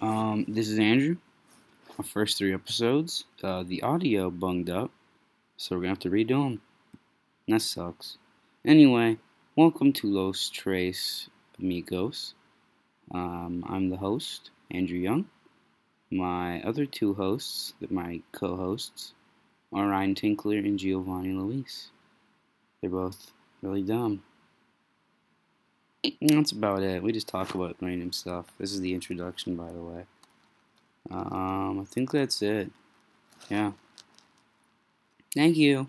Um, this is Andrew. Our first three episodes, uh, the audio bunged up, so we're gonna have to redo them. That sucks. Anyway, welcome to Los Tres Amigos. Um, I'm the host, Andrew Young. My other two hosts, my co-hosts, are Ryan Tinkler and Giovanni Luis. They're both really dumb. That's about it. We just talk about random stuff. This is the introduction, by the way. Um, I think that's it. Yeah. Thank you.